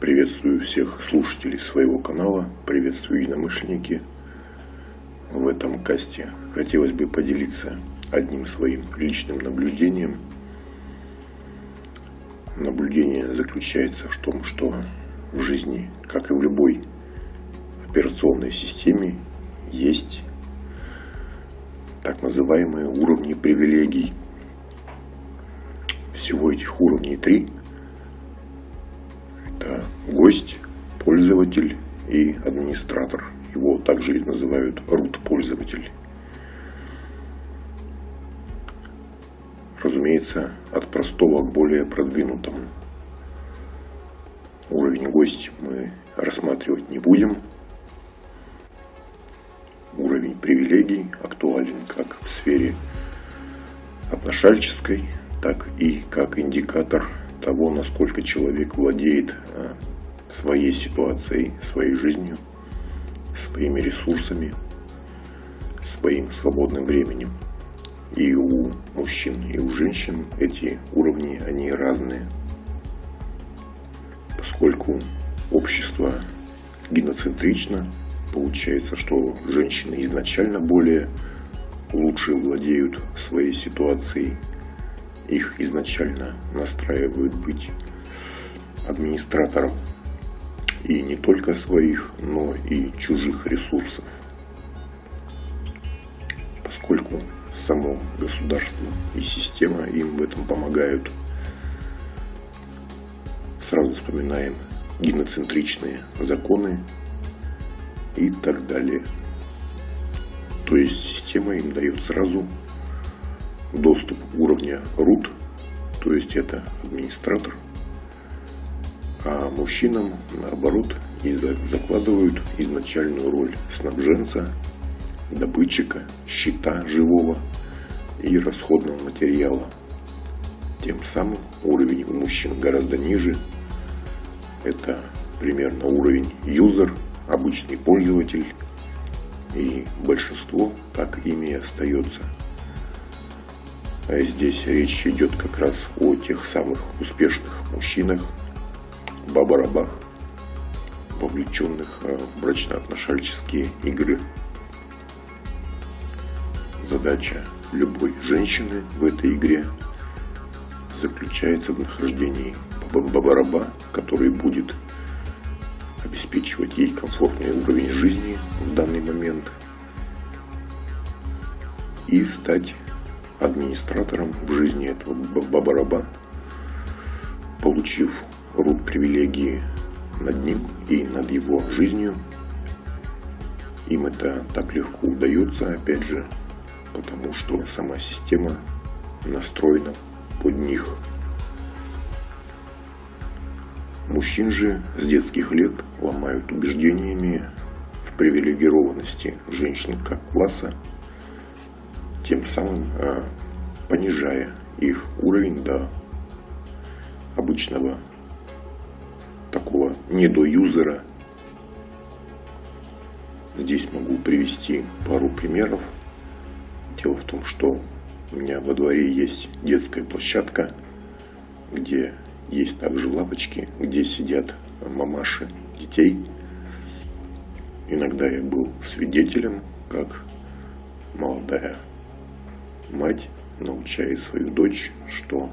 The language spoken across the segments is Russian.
Приветствую всех слушателей своего канала, приветствую единомышленники. В этом касте хотелось бы поделиться одним своим личным наблюдением. Наблюдение заключается в том, что в жизни, как и в любой операционной системе, есть так называемые уровни привилегий. Всего этих уровней три – гость, пользователь и администратор. Его также называют root-пользователь. Разумеется, от простого к более продвинутому. Уровень гость мы рассматривать не будем. Уровень привилегий актуален как в сфере отношальческой, так и как индикатор того, насколько человек владеет э, своей ситуацией, своей жизнью, своими ресурсами, своим свободным временем. И у мужчин, и у женщин эти уровни, они разные. Поскольку общество геноцентрично, получается, что женщины изначально более лучше владеют своей ситуацией, их изначально настраивают быть администратором и не только своих, но и чужих ресурсов. Поскольку само государство и система им в этом помогают, сразу вспоминаем геноцентричные законы и так далее. То есть система им дает сразу доступ уровня root, то есть это администратор, а мужчинам, наоборот, закладывают изначальную роль снабженца, добытчика, щита живого и расходного материала. Тем самым уровень у мужчин гораздо ниже. Это примерно уровень юзер, обычный пользователь, и большинство так ими и остается – а здесь речь идет как раз о тех самых успешных мужчинах, баба-рабах, вовлеченных в брачно-отношальческие игры. Задача любой женщины в этой игре заключается в нахождении баба-раба, который будет обеспечивать ей комфортный уровень жизни в данный момент и стать администратором в жизни этого баба получив рут привилегии над ним и над его жизнью. Им это так легко удается, опять же, потому что сама система настроена под них. Мужчин же с детских лет ломают убеждениями в привилегированности женщин как класса тем самым э, понижая их уровень до обычного такого недоюзера. Здесь могу привести пару примеров. Дело в том, что у меня во дворе есть детская площадка, где есть также лавочки, где сидят мамаши детей. Иногда я был свидетелем, как молодая мать научает свою дочь, что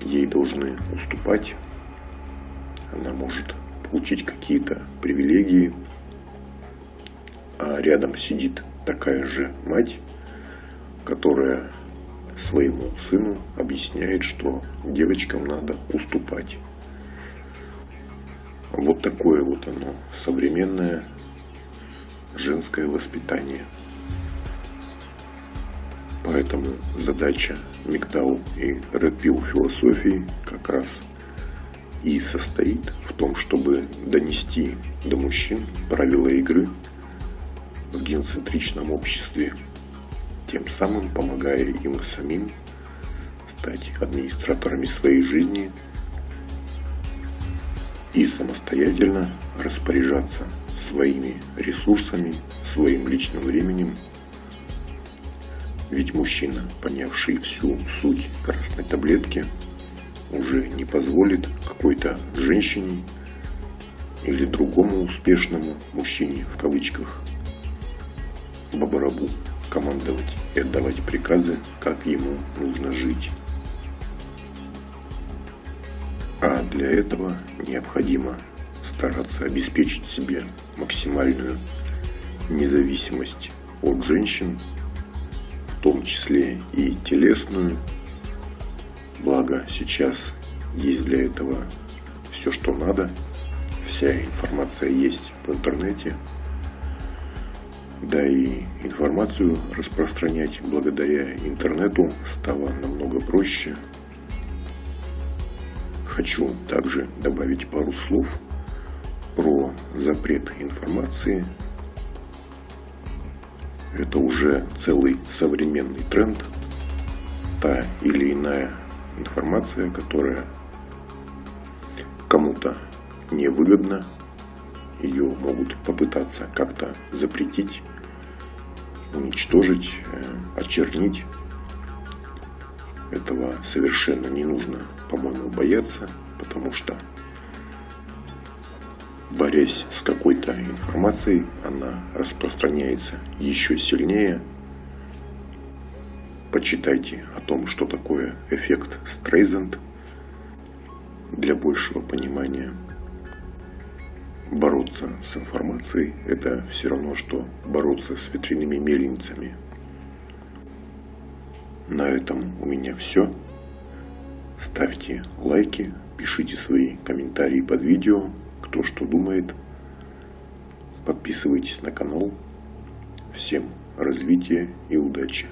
ей должны уступать, она может получить какие-то привилегии, а рядом сидит такая же мать, которая своему сыну объясняет, что девочкам надо уступать. Вот такое вот оно, современное женское воспитание – Поэтому задача Мигдау и Pill философии как раз и состоит в том, чтобы донести до мужчин правила игры в геноцентричном обществе, тем самым помогая им самим стать администраторами своей жизни и самостоятельно распоряжаться своими ресурсами, своим личным временем. Ведь мужчина, понявший всю суть красной таблетки, уже не позволит какой-то женщине или другому успешному мужчине в кавычках Бабарабу командовать и отдавать приказы, как ему нужно жить. А для этого необходимо стараться обеспечить себе максимальную независимость от женщин, в том числе и телесную. Благо сейчас есть для этого все, что надо. Вся информация есть в интернете. Да и информацию распространять благодаря интернету стало намного проще. Хочу также добавить пару слов про запрет информации. Это уже целый современный тренд. Та или иная информация, которая кому-то невыгодна, ее могут попытаться как-то запретить, уничтожить, э, очернить. Этого совершенно не нужно, по-моему, бояться, потому что борясь с какой-то информацией, она распространяется еще сильнее. Почитайте о том, что такое эффект Стрейзенд для большего понимания. Бороться с информацией – это все равно, что бороться с ветряными мельницами. На этом у меня все. Ставьте лайки, пишите свои комментарии под видео кто что думает. Подписывайтесь на канал. Всем развития и удачи!